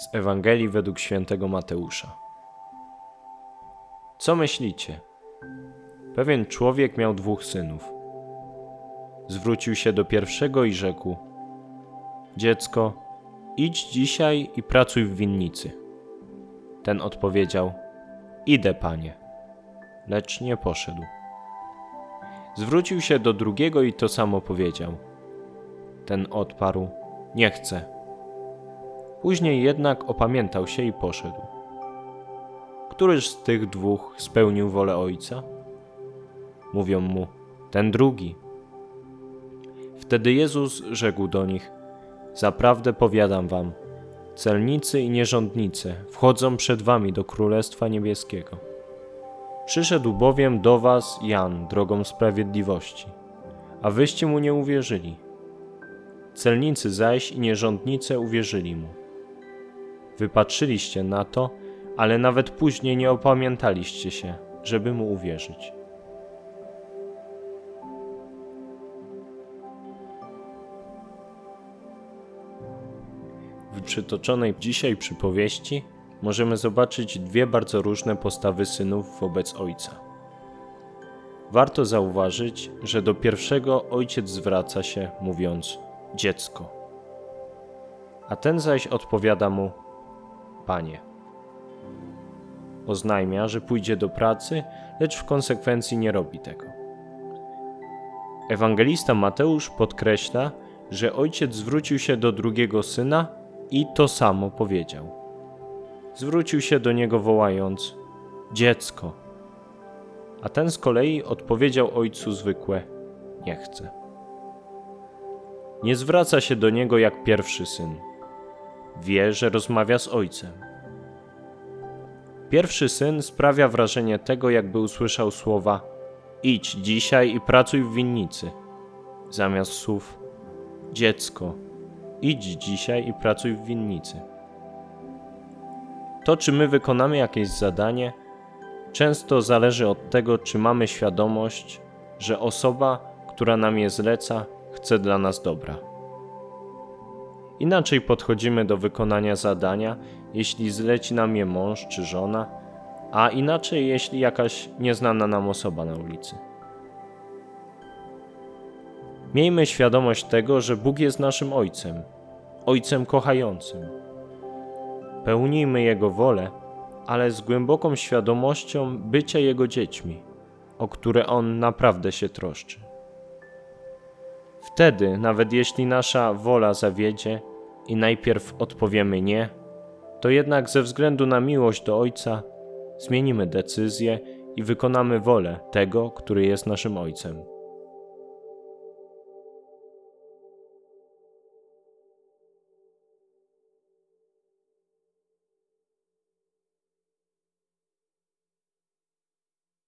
Z Ewangelii według świętego Mateusza. Co myślicie? Pewien człowiek miał dwóch synów. Zwrócił się do pierwszego i rzekł: Dziecko, idź dzisiaj i pracuj w winnicy. Ten odpowiedział: Idę, panie. Lecz nie poszedł. Zwrócił się do drugiego i to samo powiedział. Ten odparł: Nie chcę. Później jednak opamiętał się i poszedł. Któryż z tych dwóch spełnił wolę ojca? Mówią mu: Ten drugi. Wtedy Jezus rzekł do nich: Zaprawdę powiadam wam, celnicy i nierządnice wchodzą przed wami do Królestwa Niebieskiego. Przyszedł bowiem do was Jan drogą sprawiedliwości, a wyście mu nie uwierzyli. Celnicy zaś i nierządnice uwierzyli mu. Wypatrzyliście na to, ale nawet później nie opamiętaliście się, żeby mu uwierzyć. W przytoczonej dzisiaj przypowieści możemy zobaczyć dwie bardzo różne postawy synów wobec ojca. Warto zauważyć, że do pierwszego ojciec zwraca się, mówiąc: Dziecko. A ten zaś odpowiada mu: Panie. Oznajmia, że pójdzie do pracy, lecz w konsekwencji nie robi tego. Ewangelista Mateusz podkreśla, że ojciec zwrócił się do drugiego syna i to samo powiedział. Zwrócił się do niego wołając: Dziecko. A ten z kolei odpowiedział ojcu zwykłe: Nie chcę. Nie zwraca się do niego jak pierwszy syn. Wie, że rozmawia z ojcem. Pierwszy syn sprawia wrażenie tego, jakby usłyszał słowa: Idź dzisiaj i pracuj w winnicy, zamiast słów: Dziecko, idź dzisiaj i pracuj w winnicy. To, czy my wykonamy jakieś zadanie, często zależy od tego, czy mamy świadomość, że osoba, która nam je zleca, chce dla nas dobra. Inaczej podchodzimy do wykonania zadania, jeśli zleci nam je mąż czy żona, a inaczej, jeśli jakaś nieznana nam osoba na ulicy. Miejmy świadomość tego, że Bóg jest naszym Ojcem, Ojcem kochającym. Pełnijmy Jego wolę, ale z głęboką świadomością bycia Jego dziećmi, o które On naprawdę się troszczy. Wtedy, nawet jeśli nasza wola zawiedzie i najpierw odpowiemy nie, to jednak ze względu na miłość do Ojca zmienimy decyzję i wykonamy wolę tego, który jest naszym Ojcem.